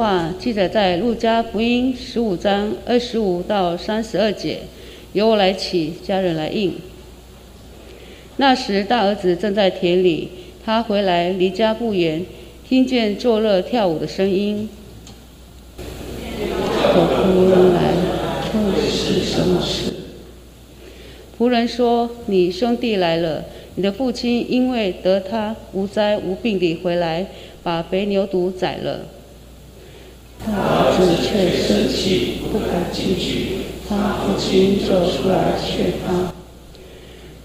话记载在路加福音十五章二十五到三十二节，由我来起，家人来应。那时大儿子正在田里，他回来离家不远，听见作乐跳舞的声音。仆人来问是什么事。仆人说：“你兄弟来了，你的父亲因为得他无灾无病地回来，把肥牛犊宰了。”大儿子却生气，不敢进去。他父亲就出来劝他。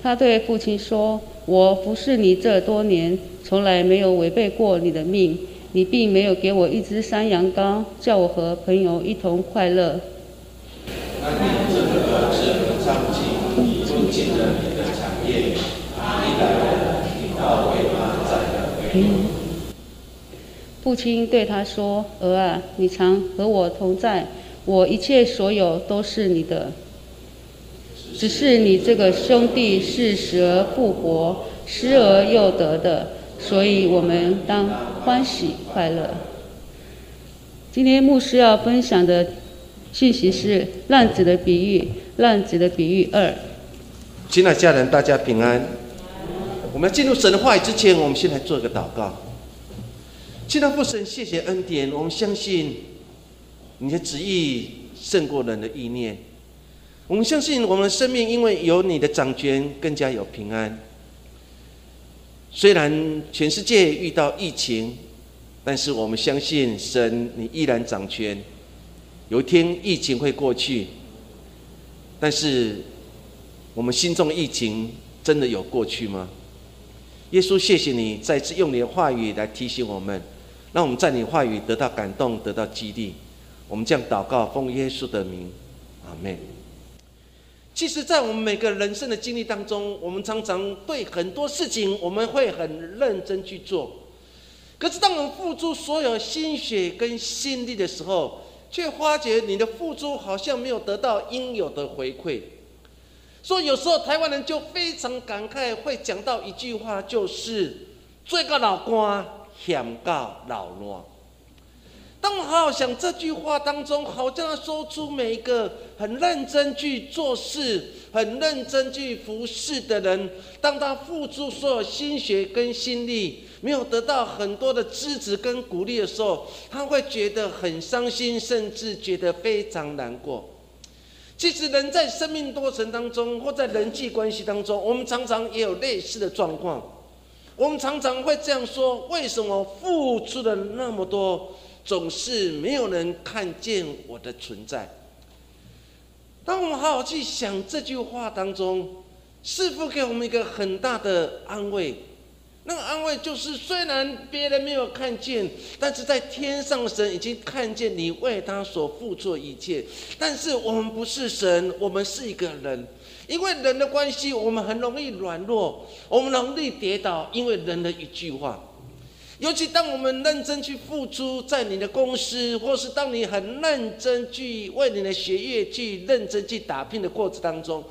他对父亲说：“我服侍你这多年，从来没有违背过你的命。你并没有给我一只山羊羔，叫我和朋友一同快乐。”那你这个是很娼妓，你不尽了你的产业，你来了，你到为他宰了。父亲对他说：“儿啊，你常和我同在，我一切所有都是你的。只是你这个兄弟是死而复活，失而又得的，所以我们当欢喜快乐。”今天牧师要分享的信息是浪子的比喻，浪子的比喻二。亲爱家人，大家平安。我们进入神的话语之前，我们先来做一个祷告。亲爱的父神，谢谢恩典。我们相信你的旨意胜过人的意念。我们相信我们的生命因为有你的掌权，更加有平安。虽然全世界遇到疫情，但是我们相信神，你依然掌权。有一天疫情会过去，但是我们心中的疫情真的有过去吗？耶稣，谢谢你再次用你的话语来提醒我们。让我们在你话语得到感动，得到激励。我们这样祷告，奉耶稣的名，阿门。其实，在我们每个人生的经历当中，我们常常对很多事情我们会很认真去做。可是，当我们付出所有心血跟心力的时候，却发觉你的付出好像没有得到应有的回馈。所以，有时候台湾人就非常感慨，会讲到一句话，就是“做个老官”。险告老弱。当我好好想这句话当中，好像他说出每一个很认真去做事、很认真去服侍的人，当他付出所有心血跟心力，没有得到很多的支持跟鼓励的时候，他会觉得很伤心，甚至觉得非常难过。其实，人在生命过程当中，或在人际关系当中，我们常常也有类似的状况。我们常常会这样说：为什么付出了那么多，总是没有人看见我的存在？当我们好好去想这句话当中，是否给我们一个很大的安慰？那个安慰就是，虽然别人没有看见，但是在天上神已经看见你为他所付出的一切。但是我们不是神，我们是一个人。因为人的关系，我们很容易软弱，我们容易跌倒。因为人的一句话，尤其当我们认真去付出，在你的公司，或是当你很认真去为你的学业去认真去打拼的过程当中，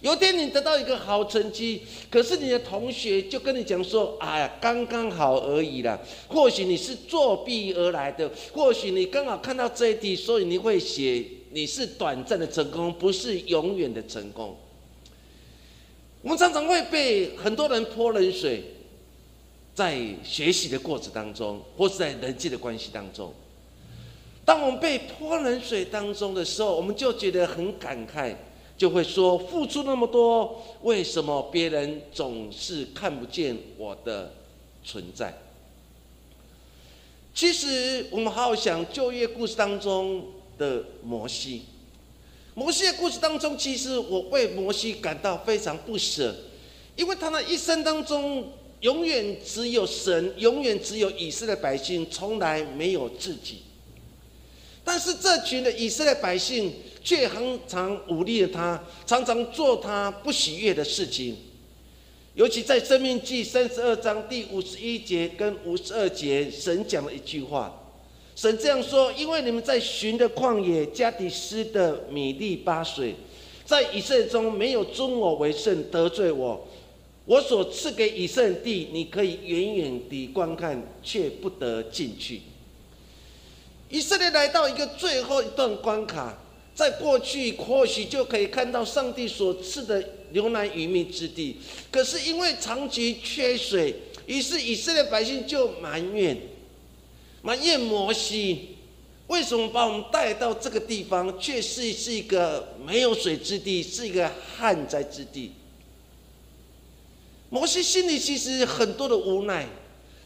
有天你得到一个好成绩，可是你的同学就跟你讲说：“哎呀，刚刚好而已啦。”或许你是作弊而来的，或许你刚好看到这一题，所以你会写你是短暂的成功，不是永远的成功。我们常常会被很多人泼冷水，在学习的过程当中，或是在人际的关系当中。当我们被泼冷水当中的时候，我们就觉得很感慨，就会说：付出那么多，为什么别人总是看不见我的存在？其实，我们好好想就业故事当中的摩西。摩西的故事当中，其实我为摩西感到非常不舍，因为他的一生当中，永远只有神，永远只有以色列百姓，从来没有自己。但是这群的以色列百姓却常常忤逆他，常常做他不喜悦的事情。尤其在《生命记》三十二章第五十一节跟五十二节，神讲了一句话。神这样说：因为你们在寻的旷野加底斯的米利巴水，在以色列中没有尊我为圣，得罪我。我所赐给以色列地，你可以远远地观看，却不得进去。以色列来到一个最后一段关卡，在过去或许就可以看到上帝所赐的牛奶与蜜之地，可是因为长期缺水，于是以色列百姓就埋怨，埋怨摩西。为什么把我们带到这个地方，却是是一个没有水之地，是一个旱灾之地？摩西心里其实很多的无奈，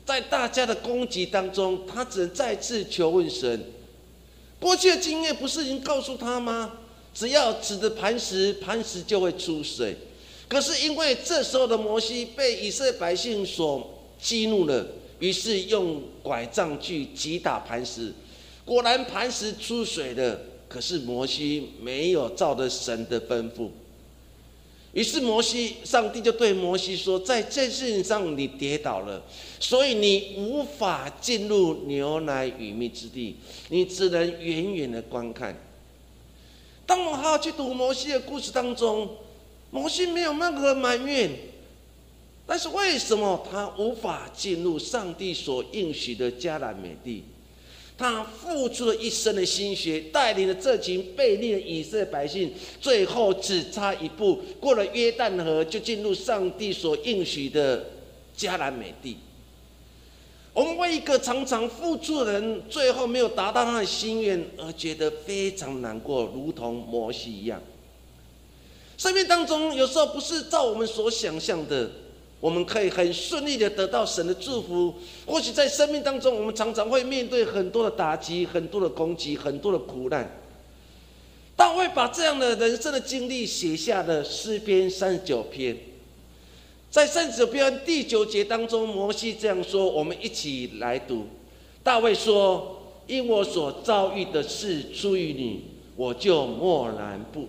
在大家的攻击当中，他只能再次求问神。过去的经验不是已经告诉他吗？只要指着磐石，磐石就会出水。可是因为这时候的摩西被以色列百姓所激怒了，于是用拐杖去击打磐石。果然磐石出水了，可是摩西没有照着神的吩咐。于是摩西，上帝就对摩西说：“在这事情上你跌倒了，所以你无法进入牛奶与蜜之地，你只能远远的观看。”当我好好去读摩西的故事当中，摩西没有任何埋怨，但是为什么他无法进入上帝所应许的迦南美地？他付出了一生的心血，带领了这群被逆的以色列百姓，最后只差一步，过了约旦河，就进入上帝所应许的迦南美地。我们为一个常常付出的人，最后没有达到他的心愿，而觉得非常难过，如同摩西一样。生命当中有时候不是照我们所想象的。我们可以很顺利的得到神的祝福。或许在生命当中，我们常常会面对很多的打击、很多的攻击、很多的苦难。大卫把这样的人生的经历写下了诗篇三十九篇，在三十九篇第九节当中，摩西这样说：“我们一起来读。”大卫说：“因我所遭遇的事出于你，我就默然不。”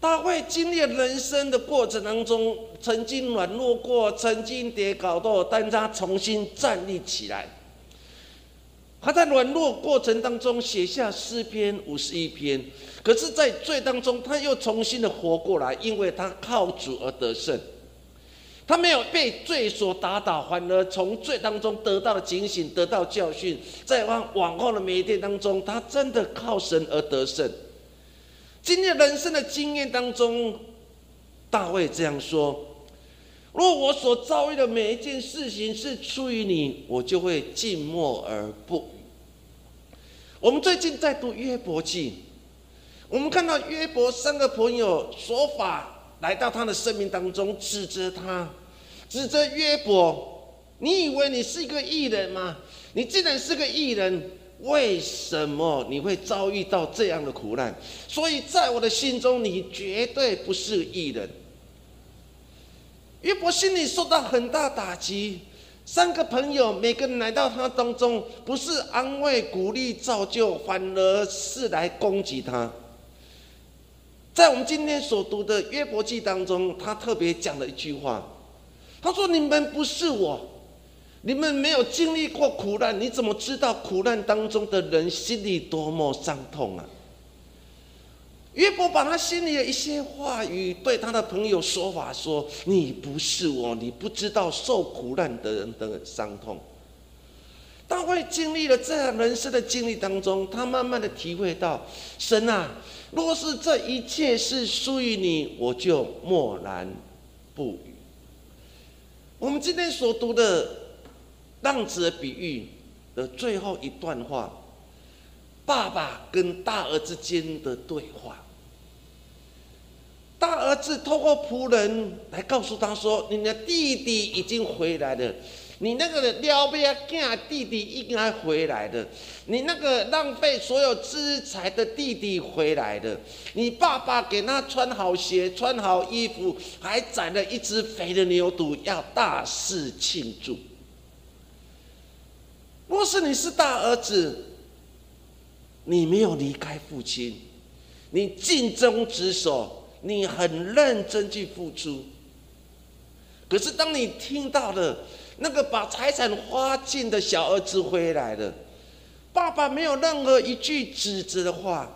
大卫经历人生的过程当中，曾经软弱过，曾经跌倒过，但他重新站立起来。他在软弱过程当中写下诗篇五十一篇，可是，在罪当中，他又重新的活过来，因为他靠主而得胜。他没有被罪所打倒，反而从罪当中得到了警醒，得到教训，在往往后的每一天当中，他真的靠神而得胜。今天人生的经验当中，大卫这样说：“若我所遭遇的每一件事情是出于你，我就会静默而不语。”我们最近在读约伯记，我们看到约伯三个朋友说法来到他的生命当中，指责他，指责约伯：“你以为你是一个艺人吗？你既然是个艺人。”为什么你会遭遇到这样的苦难？所以在我的心中，你绝对不是艺人。约伯心里受到很大打击。三个朋友，每个人来到他当中，不是安慰、鼓励、造就，反而是来攻击他。在我们今天所读的约伯记当中，他特别讲了一句话，他说：“你们不是我。”你们没有经历过苦难，你怎么知道苦难当中的人心里多么伤痛啊？约伯把他心里的一些话语对他的朋友说法说：“你不是我，你不知道受苦难的人的伤痛。”大卫经历了这样人生的经历当中，他慢慢的体会到：神啊，若是这一切是属于你，我就默然不语。我们今天所读的。浪子的比喻的最后一段话，爸爸跟大儿子间的对话。大儿子透过仆人来告诉他说：“你的弟弟已经回来了，你那个撩别干弟弟应该回来的，你那个浪费所有资财的弟弟回来的，你爸爸给他穿好鞋、穿好衣服，还宰了一只肥的牛犊，要大肆庆祝。”若是你是大儿子，你没有离开父亲，你尽忠职守，你很认真去付出。可是当你听到了那个把财产花尽的小儿子回来了，爸爸没有任何一句指责的话，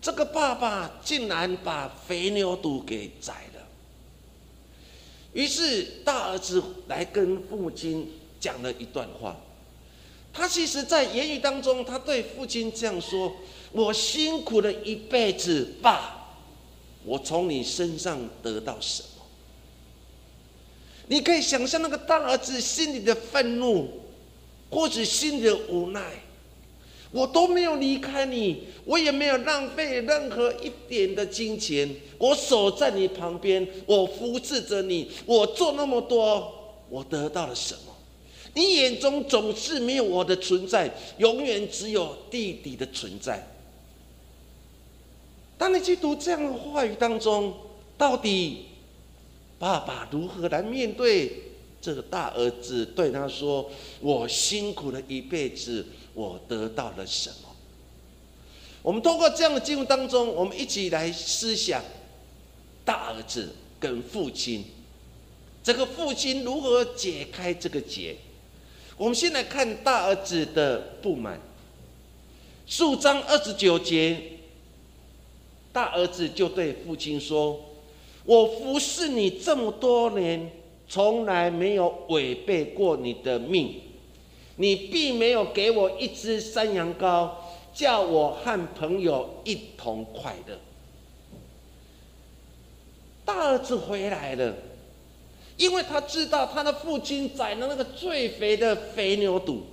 这个爸爸竟然把肥牛犊给宰了。于是大儿子来跟父亲讲了一段话。他其实在言语当中，他对父亲这样说：“我辛苦了一辈子，爸，我从你身上得到什么？”你可以想象那个大儿子心里的愤怒，或者心里的无奈。我都没有离开你，我也没有浪费任何一点的金钱。我守在你旁边，我扶持着你，我做那么多，我得到了什么？你眼中总是没有我的存在，永远只有弟弟的存在。当你去读这样的话语当中，到底？爸爸如何来面对这个大儿子？对他说：“我辛苦了一辈子，我得到了什么？”我们通过这样的经文当中，我们一起来思想大儿子跟父亲，这个父亲如何解开这个结？我们先来看大儿子的不满。数章二十九节，大儿子就对父亲说。我服侍你这么多年，从来没有违背过你的命，你并没有给我一只山羊羔，叫我和朋友一同快乐。大儿子回来了，因为他知道他的父亲宰了那个最肥的肥牛肚，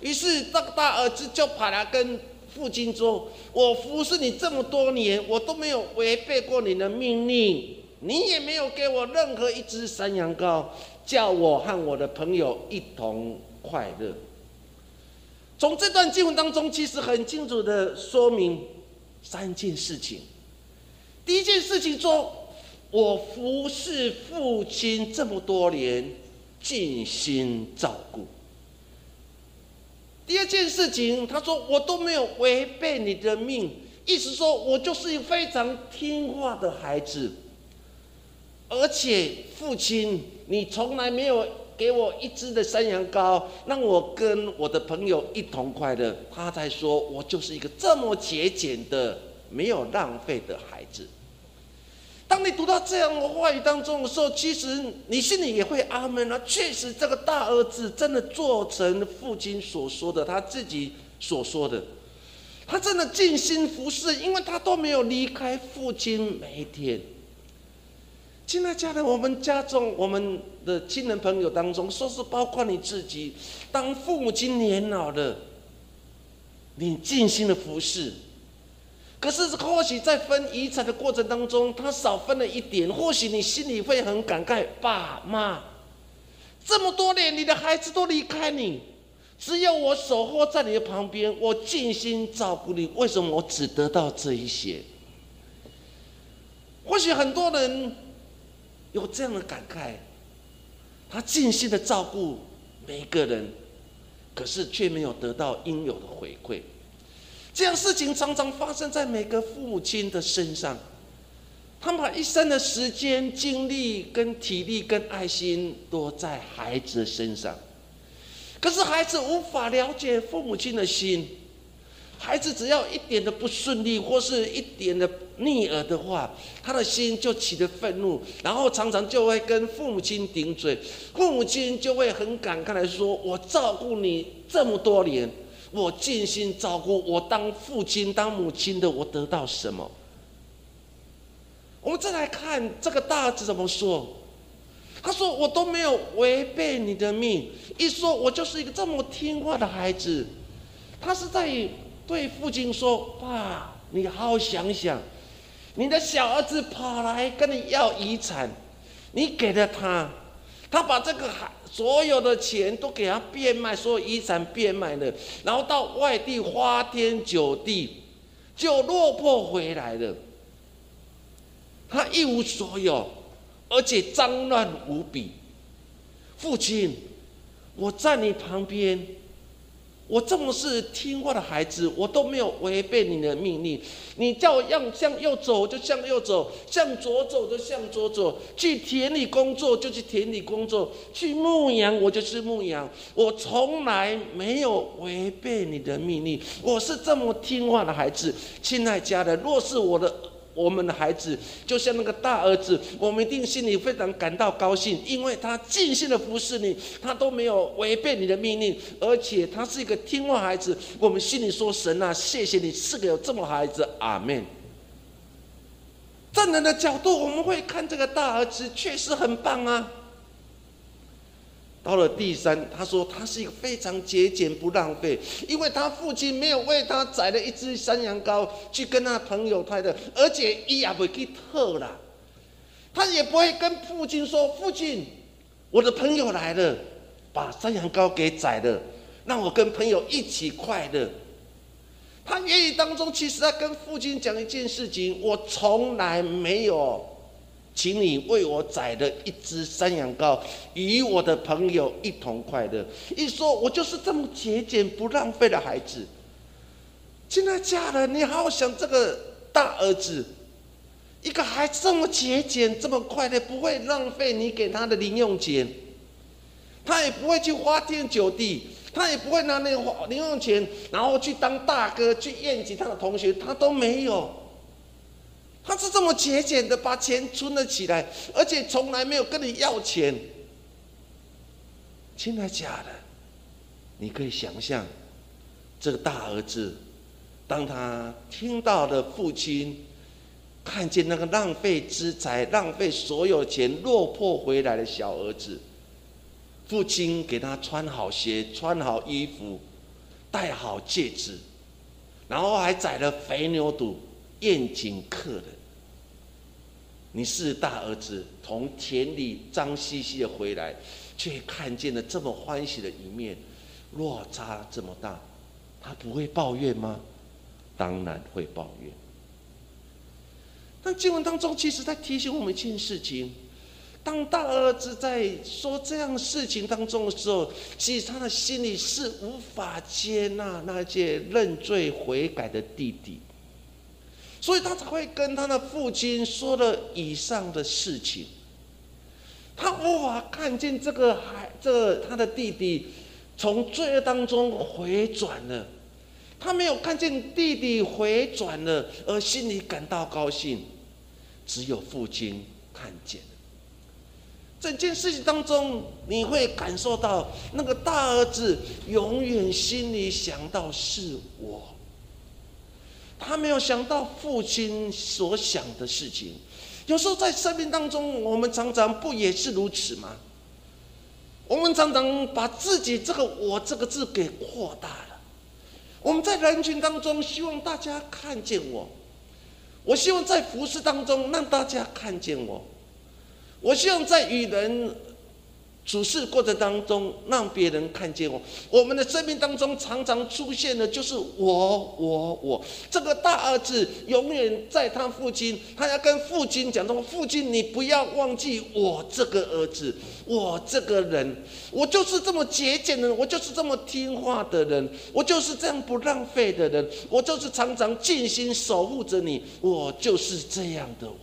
于是这个大儿子就跑来跟。父亲说：“我服侍你这么多年，我都没有违背过你的命令，你也没有给我任何一只山羊羔，叫我和我的朋友一同快乐。”从这段经文当中，其实很清楚的说明三件事情。第一件事情说：“我服侍父亲这么多年，尽心照顾。”第二件事情，他说我都没有违背你的命，意思说我就是一个非常听话的孩子，而且父亲，你从来没有给我一只的山羊羔，让我跟我的朋友一同快乐。他才说我就是一个这么节俭的、没有浪费的孩子。当你读到这样的话语当中的时候，其实你心里也会阿门啊！确实，这个大儿子真的做成父亲所说的，他自己所说的，他真的尽心服侍，因为他都没有离开父亲每一天。亲爱家人，我们家中我们的亲人朋友当中，说是包括你自己，当父母亲年老了，你尽心的服侍。可是，或许在分遗产的过程当中，他少分了一点。或许你心里会很感慨：爸妈，这么多年，你的孩子都离开你，只有我守候在你的旁边，我尽心照顾你。为什么我只得到这一些？或许很多人有这样的感慨：他尽心的照顾每一个人，可是却没有得到应有的回馈。这样事情常常发生在每个父母亲的身上，他们把一生的时间、精力、跟体力、跟爱心都在孩子身上，可是孩子无法了解父母亲的心。孩子只要一点的不顺利，或是一点的逆耳的话，他的心就起了愤怒，然后常常就会跟父母亲顶嘴，父母亲就会很感慨来说：“我照顾你这么多年。”我尽心照顾我当父亲、当母亲的，我得到什么？我们再来看这个大儿子怎么说。他说：“我都没有违背你的命。”一说，我就是一个这么听话的孩子。他是在对父亲说：“爸，你好好想想，你的小儿子跑来跟你要遗产，你给了他，他把这个孩。”所有的钱都给他变卖，所有遗产变卖了，然后到外地花天酒地，就落魄回来了。他一无所有，而且脏乱无比。父亲，我在你旁边。我这么是听话的孩子，我都没有违背你的命令。你叫我要向右走就向右走，向左走就向左走。去田里工作就去田里工作，去牧羊我就去牧羊。我从来没有违背你的命令。我是这么听话的孩子，亲爱家人，若是我的我们的孩子，就像那个大儿子，我们一定心里非常感到高兴，因为他尽心的服侍你，他都没有违背你的命令，而且他是一个听话孩子。我们心里说：“神啊，谢谢你赐给有这么孩子。”阿门。站人的角度，我们会看这个大儿子确实很棒啊。到了第三，他说他是一个非常节俭不浪费，因为他父亲没有为他宰了一只山羊羔去跟他朋友他的，而且伊也不会去特啦，他也不会跟父亲说：“父亲，我的朋友来了，把山羊羔给宰了，让我跟朋友一起快乐。”他言语当中其实他跟父亲讲一件事情：我从来没有。请你为我宰了一只山羊羔，与我的朋友一同快乐。一说，我就是这么节俭不浪费的孩子。现在嫁了，你好好想这个大儿子，一个孩子这么节俭，这么快乐，不会浪费你给他的零用钱，他也不会去花天酒地，他也不会拿那个零用钱，然后去当大哥去宴请他的同学，他都没有。他是这么节俭的，把钱存了起来，而且从来没有跟你要钱。真的假的？你可以想象，这个大儿子，当他听到了父亲看见那个浪费资财、浪费所有钱落魄回来的小儿子，父亲给他穿好鞋、穿好衣服、戴好戒指，然后还宰了肥牛肚宴请客人。你是大儿子，从田里脏兮兮的回来，却看见了这么欢喜的一面，落差这么大，他不会抱怨吗？当然会抱怨。但经文当中，其实在提醒我们一件事情：当大儿子在说这样事情当中的时候，其实他的心里是无法接纳那些认罪悔改的弟弟。所以他才会跟他的父亲说了以上的事情。他无法看见这个孩，这他的弟弟从罪恶当中回转了，他没有看见弟弟回转了，而心里感到高兴。只有父亲看见。整件事情当中，你会感受到那个大儿子永远心里想到是我。他没有想到父亲所想的事情。有时候在生命当中，我们常常不也是如此吗？我们常常把自己这个“我”这个字给扩大了。我们在人群当中，希望大家看见我；我希望在服饰当中让大家看见我；我希望在与人。处事过程当中，让别人看见我。我们的生命当中常常出现的就是我，我，我。这个大儿子永远在他父亲，他要跟父亲讲说：“父亲，你不要忘记我这个儿子，我这个人，我就是这么节俭的人，我就是这么听话的人，我就是这样不浪费的人，我就是常常尽心守护着你，我就是这样的我。”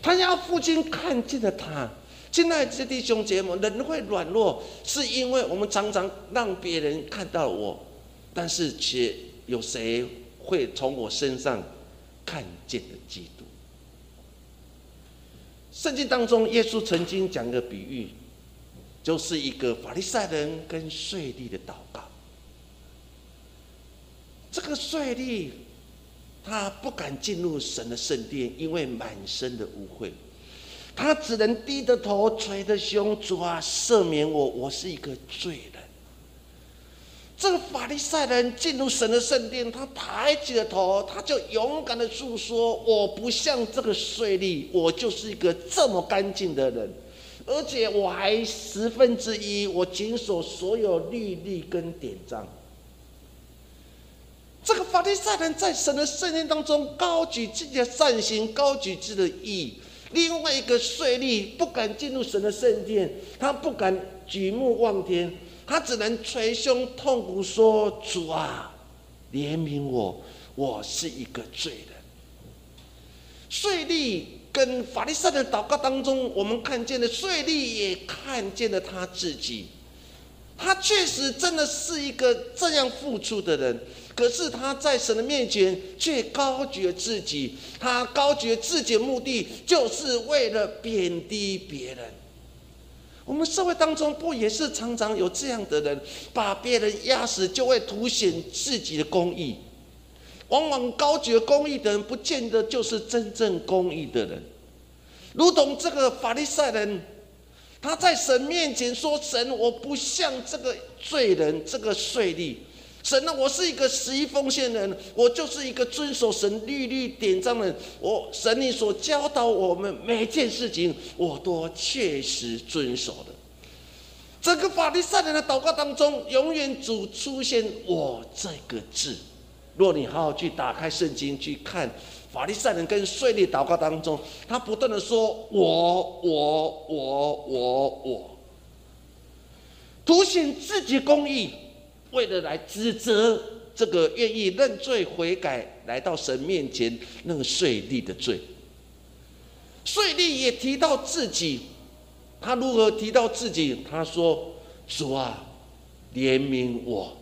他要父亲看见了他。亲爱的弟兄姐妹，人会软弱，是因为我们常常让别人看到我，但是却有谁会从我身上看见的基督？圣经当中，耶稣曾经讲个比喻，就是一个法利赛人跟税吏的祷告。这个税吏他不敢进入神的圣殿，因为满身的污秽。他只能低着头，捶着胸，主啊，赦免我，我是一个罪人。这个法利赛人进入神的圣殿，他抬起了头，他就勇敢的诉说：我不像这个税吏，我就是一个这么干净的人，而且我还十分之一，我谨守所有律例跟典章。这个法利赛人在神的圣殿当中，高举自己的善行，高举自己的义。另外一个税吏不敢进入神的圣殿，他不敢举目望天，他只能捶胸痛苦说：“主啊，怜悯我，我是一个罪人。”税吏跟法利赛的祷告当中，我们看见了税吏也看见了他自己，他确实真的是一个这样付出的人。可是他在神的面前却高举了自己，他高举了自己的目的，就是为了贬低别人。我们社会当中不也是常常有这样的人，把别人压死，就会凸显自己的公义。往往高举公义的人，不见得就是真正公义的人。如同这个法利赛人，他在神面前说：“神，我不像这个罪人，这个税吏。神呢，我是一个十一奉献人，我就是一个遵守神律律典章的人。我神，你所教导我们每件事情，我都确实遵守的。整个法利赛人的祷告当中，永远只出现‘我’这个字。”若你好好去打开圣经去看法利赛人跟税吏祷告当中，他不断的说：“我我我我我，凸显自己公义，为了来指责这个愿意认罪悔改来到神面前那个税吏的罪。税吏也提到自己，他如何提到自己？他说：‘主啊，怜悯我。’”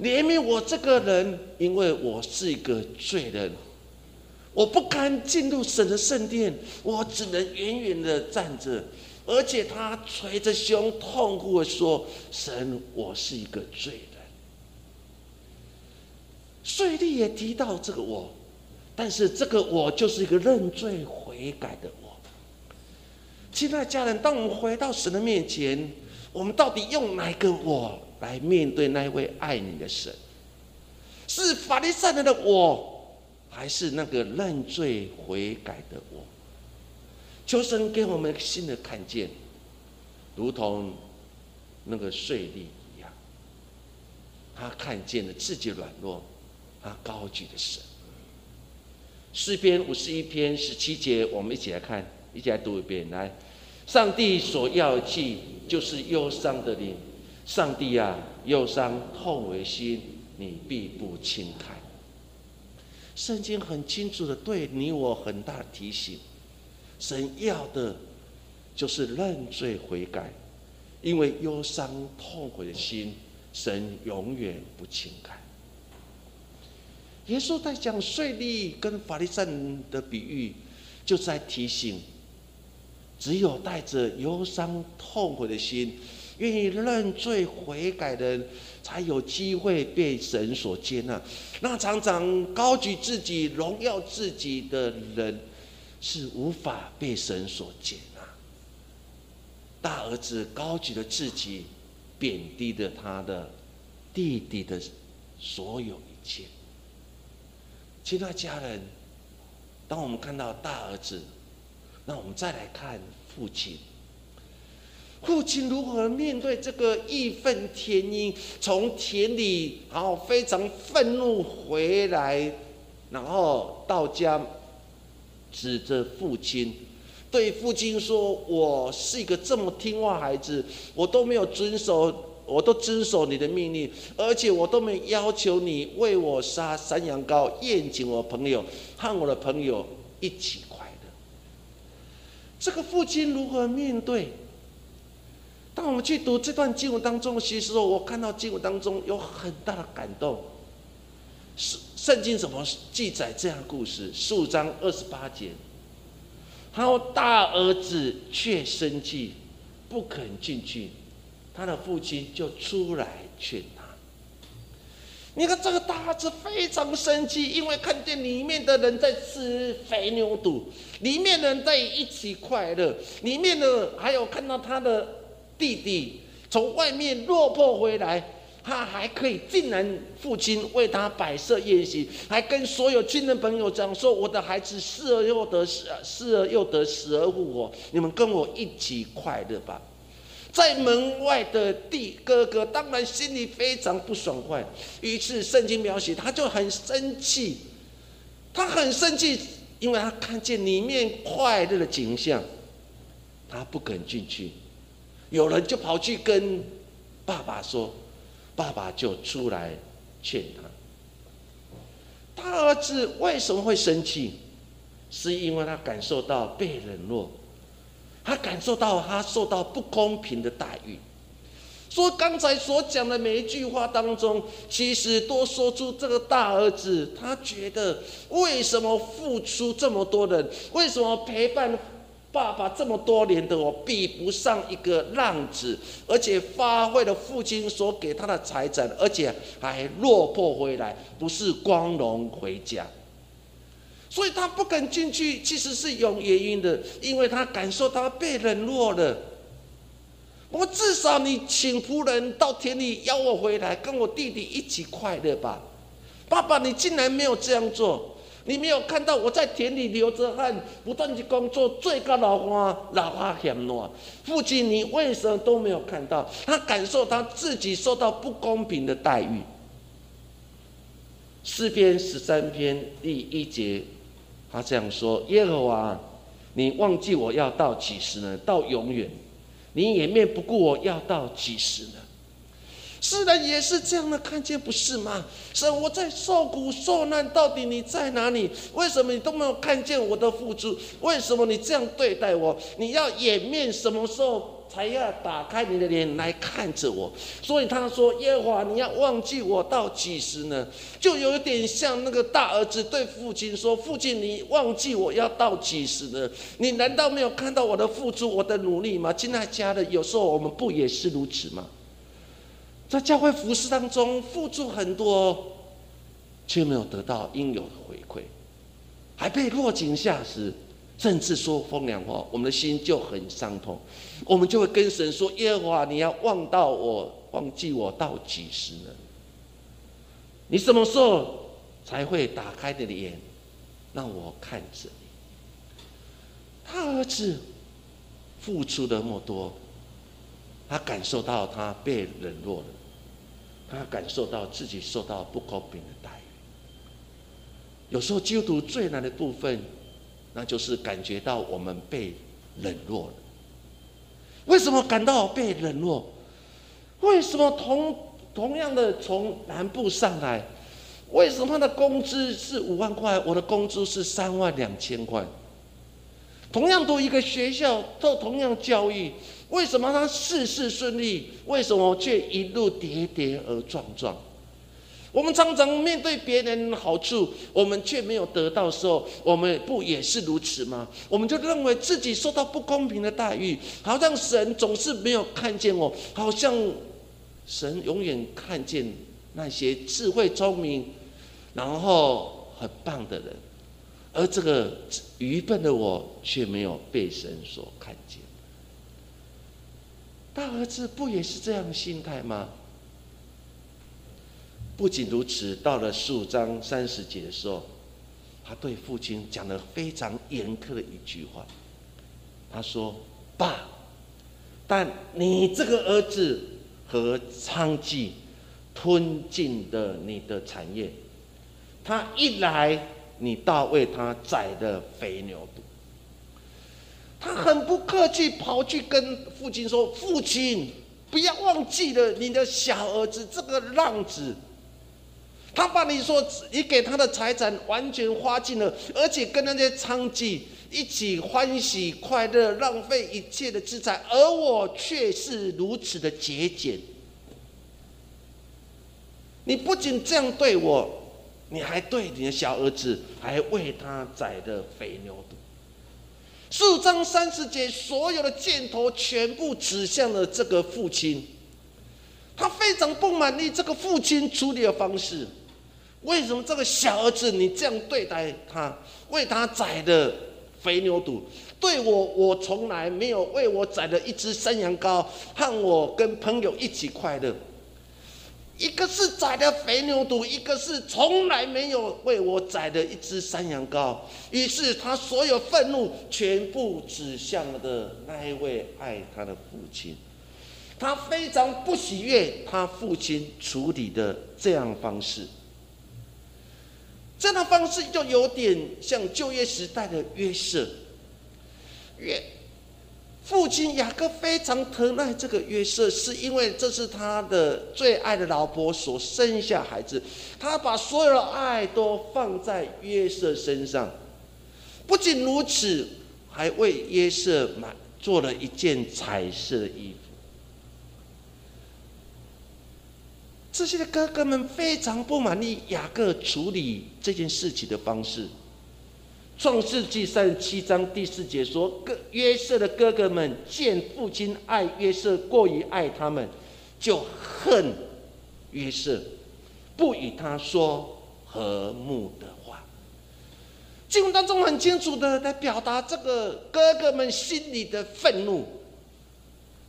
怜悯我这个人，因为我是一个罪人，我不堪进入神的圣殿，我只能远远的站着。而且他捶着胸，痛苦的说：“神，我是一个罪人。”税吏也提到这个我，但是这个我就是一个认罪悔改的我。亲爱的家人，当我们回到神的面前，我们到底用哪个我？来面对那位爱你的神，是法利赛人的我，还是那个认罪悔改的我？求神给我们新的看见，如同那个税吏一样，他看见了自己软弱，他高举的神。诗篇五十一篇十七节，我们一起来看，一起来读一遍。来，上帝所要记，就是忧伤的灵。上帝啊，忧伤痛为心，你必不轻看。圣经很清楚的对你我很大的提醒，神要的就是认罪悔改，因为忧伤痛悔的心，神永远不轻看。耶稣在讲税吏跟法利赛的比喻，就在提醒，只有带着忧伤痛悔的心。愿意认罪悔改的人，才有机会被神所接纳。那常常高举自己、荣耀自己的人，是无法被神所接纳。大儿子高举了自己，贬低了他的弟弟的所有一切。其他家人，当我们看到大儿子，那我们再来看父亲。父亲如何面对这个义愤填膺，从田里然后非常愤怒回来，然后到家指着父亲，对父亲说：“我是一个这么听话孩子，我都没有遵守，我都遵守你的命令，而且我都没要求你为我杀山羊羔宴请我朋友，和我的朋友一起快乐。”这个父亲如何面对？当我们去读这段经文当中，其实我看到经文当中有很大的感动。圣圣经怎么记载这样故事？十五章二十八节，他说：“大儿子却生气，不肯进去，他的父亲就出来劝他。你看这个大儿子非常生气，因为看见里面的人在吃肥牛肚，里面的人在一起快乐，里面的还有看到他的。”弟弟从外面落魄回来，他还可以竟然父亲为他摆设宴席，还跟所有亲人朋友讲说：“我的孩子失而又得，失失而又得，死而复活，你们跟我一起快乐吧。”在门外的弟哥哥当然心里非常不爽快，于是圣经描写他就很生气，他很生气，因为他看见里面快乐的景象，他不肯进去。有人就跑去跟爸爸说，爸爸就出来劝他。大儿子为什么会生气？是因为他感受到被冷落，他感受到他受到不公平的待遇。说刚才所讲的每一句话当中，其实都说出这个大儿子，他觉得为什么付出这么多人，为什么陪伴爸爸这么多年的我，比不上一个浪子，而且发挥了父亲所给他的财产，而且还落魄回来，不是光荣回家。所以他不肯进去，其实是有原因的，因为他感受到被冷落了。我至少你请仆人到田里邀我回来，跟我弟弟一起快乐吧。爸爸，你竟然没有这样做，你没有看到我在田里流着汗，不断去工作，最高老花老花嫌暖。父亲，你为什么都没有看到？他感受他自己受到不公平的待遇。诗篇十三篇第一节，他这样说：耶和华，你忘记我要到几时呢？到永远。你掩面不顾我，要到几时呢？世人也是这样的看见，不是吗？神，我在受苦受难，到底你在哪里？为什么你都没有看见我的付出？为什么你这样对待我？你要掩面，什么时候？才要打开你的脸来看着我，所以他说：“耶和华，你要忘记我到几时呢？”就有点像那个大儿子对父亲说：“父亲，你忘记我要到几时呢？你难道没有看到我的付出、我的努力吗？”亲爱家的，有时候我们不也是如此吗？在教会服饰当中付出很多，却没有得到应有的回馈，还被落井下石。甚至说风凉话，我们的心就很伤痛，我们就会跟神说：“耶和华，你要忘到我，忘记我到几时呢？你什么时候才会打开你的眼，让我看着你？”他儿子付出的那么多，他感受到他被冷落了，他感受到自己受到不公平的待遇。有时候基督徒最难的部分。那就是感觉到我们被冷落了。为什么感到被冷落？为什么同同样的从南部上来，为什么他的工资是五万块，我的工资是三万两千块？同样读一个学校，做同样教育，为什么他事事顺利？为什么却一路跌跌而撞撞？我们常常面对别人好处，我们却没有得到时候，我们不也是如此吗？我们就认为自己受到不公平的待遇，好像神总是没有看见我，好像神永远看见那些智慧聪明，然后很棒的人，而这个愚笨的我却没有被神所看见。大儿子不也是这样的心态吗？不仅如此，到了十五章三十节的时候，他对父亲讲了非常严苛的一句话。他说：“爸，但你这个儿子和娼妓吞尽的你的产业，他一来，你倒为他宰的肥牛犊。”他很不客气，跑去跟父亲说：“父亲，不要忘记了你的小儿子这个浪子。”他把你说你给他的财产完全花尽了，而且跟那些娼妓一起欢喜快乐，浪费一切的资产，而我却是如此的节俭。你不仅这样对我，你还对你的小儿子，还为他宰的肥牛犊。四章三十节，所有的箭头全部指向了这个父亲，他非常不满意这个父亲处理的方式。为什么这个小儿子你这样对待他，为他宰的肥牛肚，对我我从来没有为我宰了一只山羊羔，和我跟朋友一起快乐。一个是宰的肥牛肚，一个是从来没有为我宰的一只山羊羔。于是他所有愤怒全部指向的那一位爱他的父亲，他非常不喜悦他父亲处理的这样方式。这样的方式就有点像旧约时代的约瑟。约父亲雅各非常疼爱这个约瑟，是因为这是他的最爱的老婆所生下孩子，他把所有的爱都放在约瑟身上。不仅如此，还为约瑟买做了一件彩色的衣服。这些的哥哥们非常不满意雅各处理这件事情的方式。创世纪三十七章第四节说：“哥约瑟的哥哥们见父亲爱约瑟过于爱他们，就恨约瑟，不与他说和睦的话。”经文当中很清楚的来表达这个哥哥们心里的愤怒。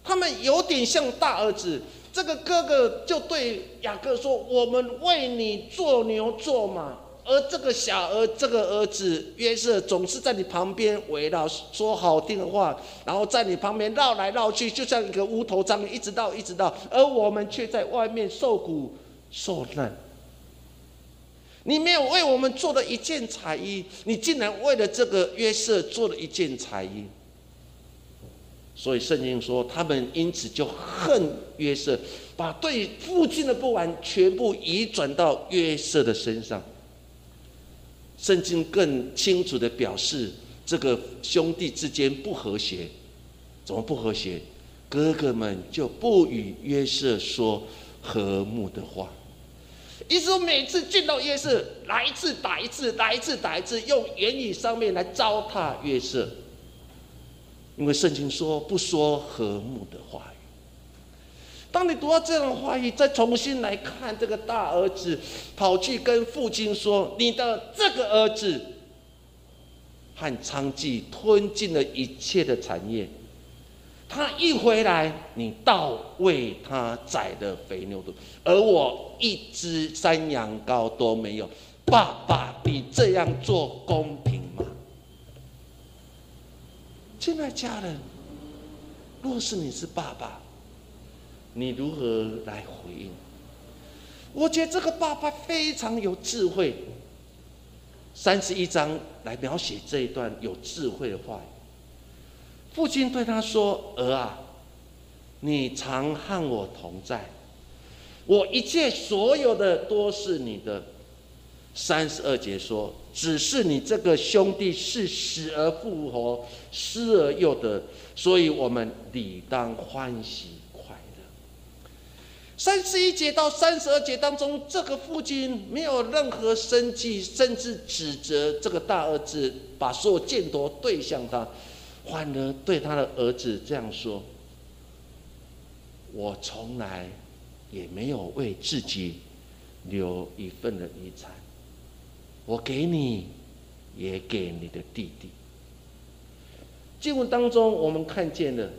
他们有点像大儿子，这个哥哥就对雅各说：“我们为你做牛做马。”而这个小儿，这个儿子约瑟，总是在你旁边围绕，说好听的话，然后在你旁边绕来绕去，就像一个乌头章，一直到一直到，而我们却在外面受苦受难。你没有为我们做的一件彩衣，你竟然为了这个约瑟做了一件彩衣。所以圣经说，他们因此就恨约瑟，把对父亲的不满全部移转到约瑟的身上。圣经更清楚的表示，这个兄弟之间不和谐，怎么不和谐？哥哥们就不与约瑟说和睦的话，意思说每次见到约瑟，来一次打一次，来一次打一次，用言语上面来糟蹋约瑟。因为圣经说不说和睦的话。当你读到这样的话语，再重新来看这个大儿子跑去跟父亲说：“你的这个儿子和娼妓吞尽了一切的产业，他一回来，你倒为他宰了肥牛犊，而我一只山羊羔都没有。爸爸，你这样做公平吗？”亲爱家人，若是你是爸爸，你如何来回应？我觉得这个爸爸非常有智慧。三十一章来描写这一段有智慧的话父亲对他说：“儿啊，你常和我同在，我一切所有的都是你的。”三十二节说：“只是你这个兄弟是死而复活，失而又得，所以我们理当欢喜。”三十一节到三十二节当中，这个父亲没有任何生气，甚至指责这个大儿子把所有箭头对向他，反而对他的儿子这样说：“我从来也没有为自己留一份的遗产，我给你，也给你的弟弟。”经文当中，我们看见了，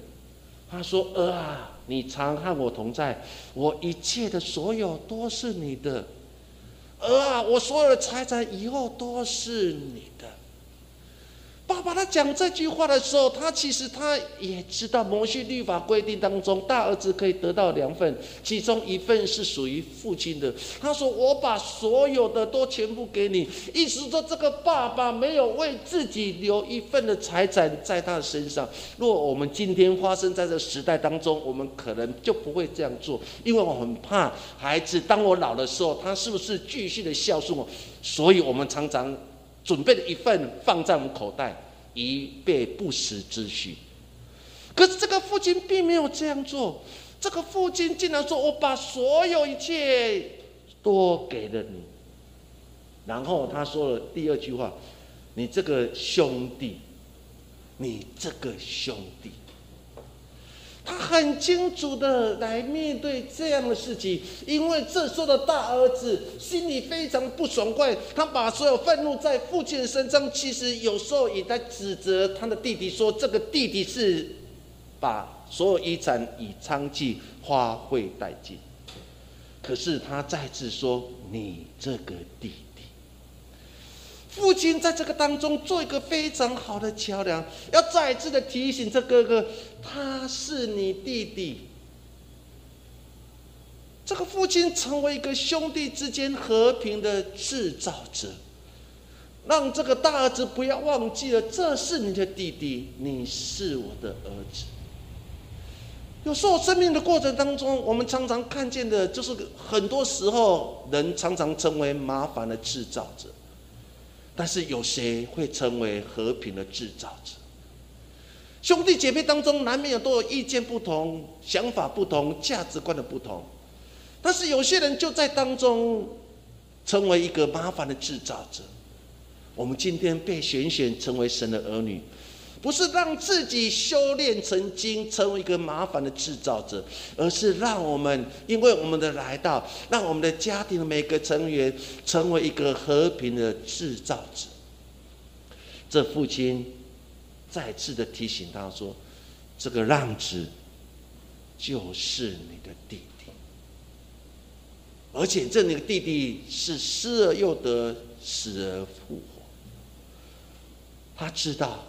他说：“儿啊。”你常和我同在，我一切的所有都是你的，儿啊，我所有的财产以后都是你的。爸爸他讲这句话的时候，他其实他也知道摩西律法规定当中，大儿子可以得到两份，其中一份是属于父亲的。他说：“我把所有的都全部给你。”意思说，这个爸爸没有为自己留一份的财产在他的身上。若我们今天发生在这时代当中，我们可能就不会这样做，因为我很怕孩子，当我老的时候，他是不是继续的孝顺我？所以我们常常。准备了一份放在我们口袋，以备不时之需。可是这个父亲并没有这样做，这个父亲竟然说：“我把所有一切都给了你。”然后他说了第二句话：“你这个兄弟，你这个兄弟。”他很清楚的来面对这样的事情，因为这时候的大儿子心里非常不爽快，他把所有愤怒在父亲身上，其实有时候也在指责他的弟弟，说这个弟弟是把所有遗产以娼妓花费殆尽。可是他再次说：“你这个弟。”父亲在这个当中做一个非常好的桥梁，要再次的提醒这哥哥，他是你弟弟。这个父亲成为一个兄弟之间和平的制造者，让这个大儿子不要忘记了，这是你的弟弟，你是我的儿子。有时候生命的过程当中，我们常常看见的，就是很多时候人常常成为麻烦的制造者。但是有谁会成为和平的制造者？兄弟姐妹当中难免有都有意见不同、想法不同、价值观的不同。但是有些人就在当中成为一个麻烦的制造者。我们今天被选选成为神的儿女，不是让自己修炼成精，成为一个麻烦的制造者，而是让我们因为我们的来到，让我们的家庭的每个成员成为一个和平的制造者。这父亲再次的提醒他说：“这个浪子就是你的弟弟，而且这那个弟弟是失而又得，死而复活。”他知道，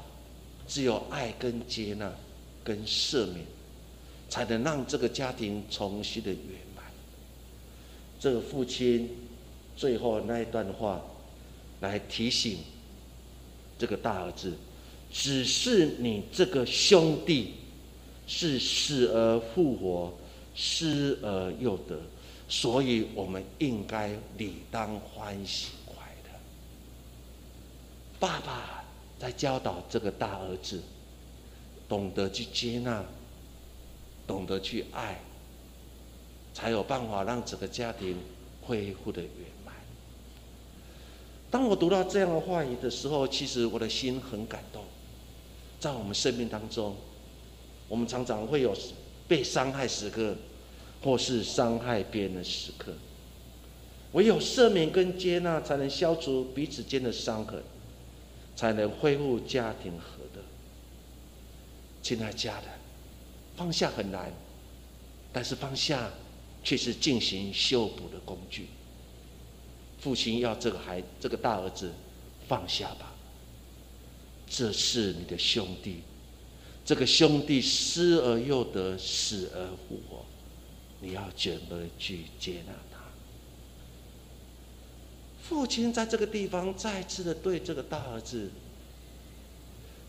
只有爱跟接纳、跟赦免，才能让这个家庭重新的圆满。这个父亲最后那一段话，来提醒这个大儿子：，只是你这个兄弟是死而复活、失而又得，所以我们应该理当欢喜快乐。爸爸。在教导这个大儿子，懂得去接纳，懂得去爱，才有办法让整个家庭恢复的圆满。当我读到这样的话语的时候，其实我的心很感动。在我们生命当中，我们常常会有被伤害时刻，或是伤害别人的时刻。唯有赦免跟接纳，才能消除彼此间的伤痕。才能恢复家庭和的。亲爱家人，放下很难，但是放下却是进行修补的工具。父亲要这个孩这个大儿子放下吧，这是你的兄弟，这个兄弟失而又得，死而复活，你要怎么去接纳？父亲在这个地方再次的对这个大儿子，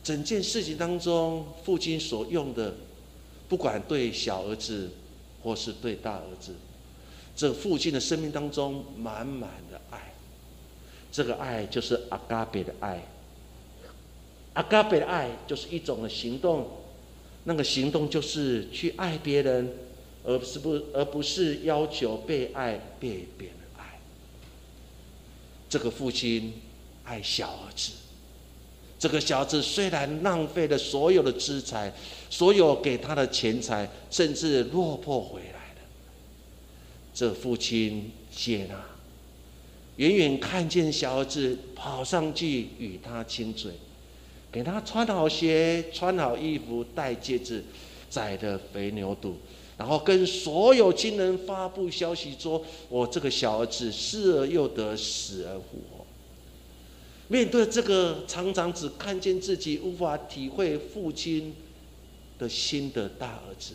整件事情当中，父亲所用的，不管对小儿子或是对大儿子，这父亲的生命当中满满的爱，这个爱就是阿嘎比的爱，阿嘎比的爱就是一种的行动，那个行动就是去爱别人，而不是不而不是要求被爱被别人。这个父亲爱小儿子，这个小子虽然浪费了所有的资财，所有给他的钱财，甚至落魄回来了。这父亲接纳，远远看见小儿子跑上去与他亲嘴，给他穿好鞋、穿好衣服、戴戒指、宰的肥牛肚。然后跟所有亲人发布消息说：“我这个小儿子失而又得，死而复活。”面对这个常常只看见自己，无法体会父亲的心的大儿子，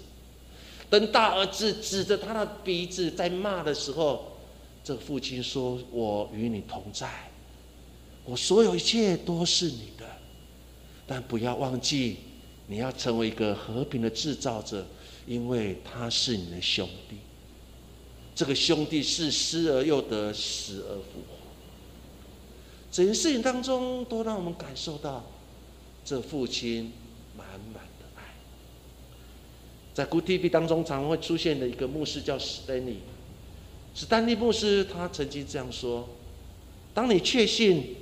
等大儿子指着他的鼻子在骂的时候，这父亲说：“我与你同在，我所有一切都是你的，但不要忘记，你要成为一个和平的制造者。”因为他是你的兄弟，这个兄弟是失而又得，死而复活。整件事情当中，都让我们感受到这父亲满满的爱。在 Good TV 当中，常会出现的一个牧师叫史丹利，史丹利牧师他曾经这样说：，当你确信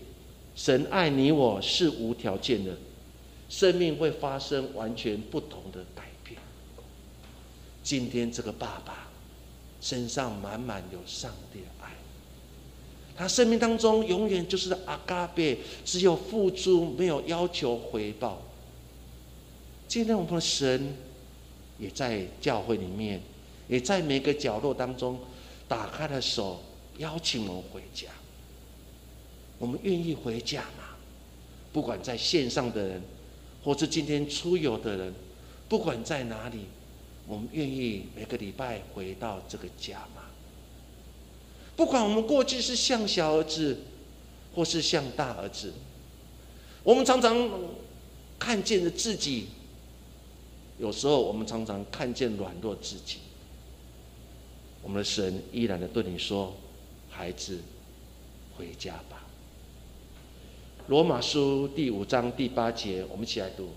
神爱你我是无条件的，生命会发生完全不同的改变。今天这个爸爸身上满满有上帝的爱，他生命当中永远就是阿嘎贝，只有付出没有要求回报。今天我们的神也在教会里面，也在每个角落当中打开了手，邀请我们回家。我们愿意回家吗？不管在线上的人，或是今天出游的人，不管在哪里。我们愿意每个礼拜回到这个家吗？不管我们过去是像小儿子，或是像大儿子，我们常常看见了自己。有时候我们常常看见软弱自己。我们的神依然的对你说：“孩子，回家吧。”罗马书第五章第八节，我们一起来读：“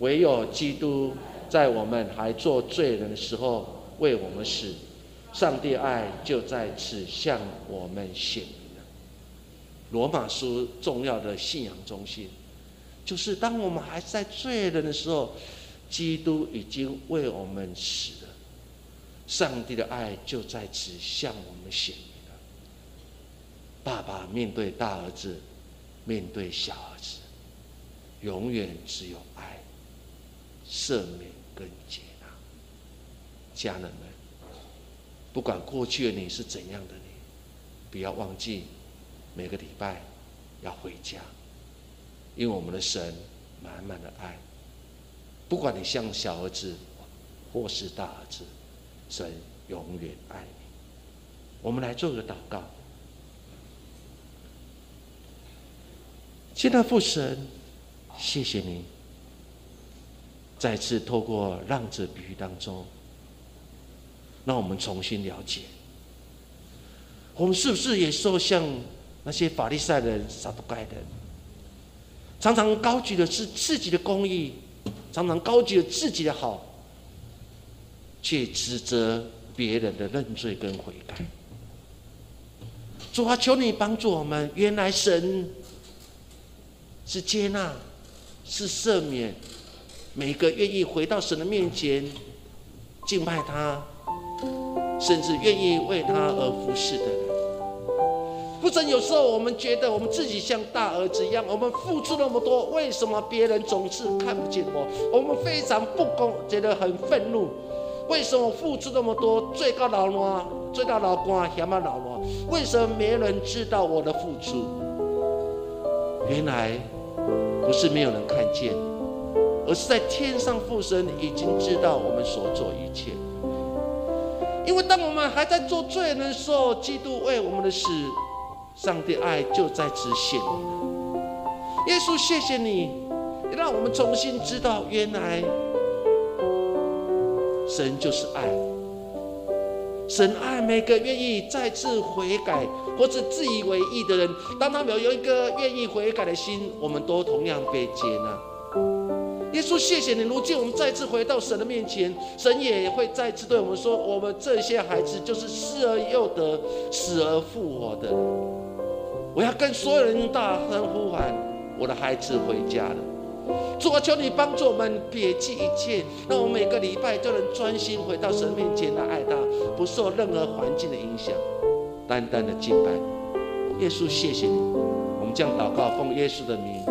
唯有基督。”在我们还做罪人的时候，为我们死，上帝爱就在此向我们显明了。罗马书重要的信仰中心，就是当我们还在罪人的时候，基督已经为我们死了。上帝的爱就在此向我们显明了。爸爸面对大儿子，面对小儿子，永远只有爱、赦免跟接纳。家人们。不管过去的你是怎样的你，不要忘记每个礼拜要回家，因为我们的神满满的爱。不管你像小儿子或是大儿子，神永远爱你。我们来做个祷告。亲爱的父神，谢谢你再次透过浪子比喻当中。让我们重新了解，我们是不是也受像那些法利赛人、撒都该人，常常高举的是自己的公义，常常高举了自己的好，却指责别人的认罪跟悔改。主啊，求你帮助我们，原来神是接纳，是赦免每个愿意回到神的面前敬拜他。甚至愿意为他而服侍的人，不曾有时候我们觉得我们自己像大儿子一样，我们付出那么多，为什么别人总是看不见我？我们非常不公，觉得很愤怒。为什么付出那么多，最高老罗、最大老官、小马老罗，为什么没人知道我的付出？原来不是没有人看见，而是在天上父神已经知道我们所做一切。因为当我们还在做罪人的时候，基督为我们的死，上帝爱就在此显明。耶稣，谢谢你，让我们重新知道，原来神就是爱，神爱每个愿意再次悔改或者自以为意的人。当他们有一个愿意悔改的心，我们都同样被接纳。耶稣，谢谢你！如今我们再次回到神的面前，神也会再次对我们说：我们这些孩子就是失而又得、死而复活的。我要跟所有人大声呼喊：我的孩子回家了！主啊，求你帮助我们撇弃一切，让我们每个礼拜都能专心回到神面前来爱他，不受任何环境的影响，单单的敬拜。耶稣，谢谢你！我们将祷告，奉耶稣的名。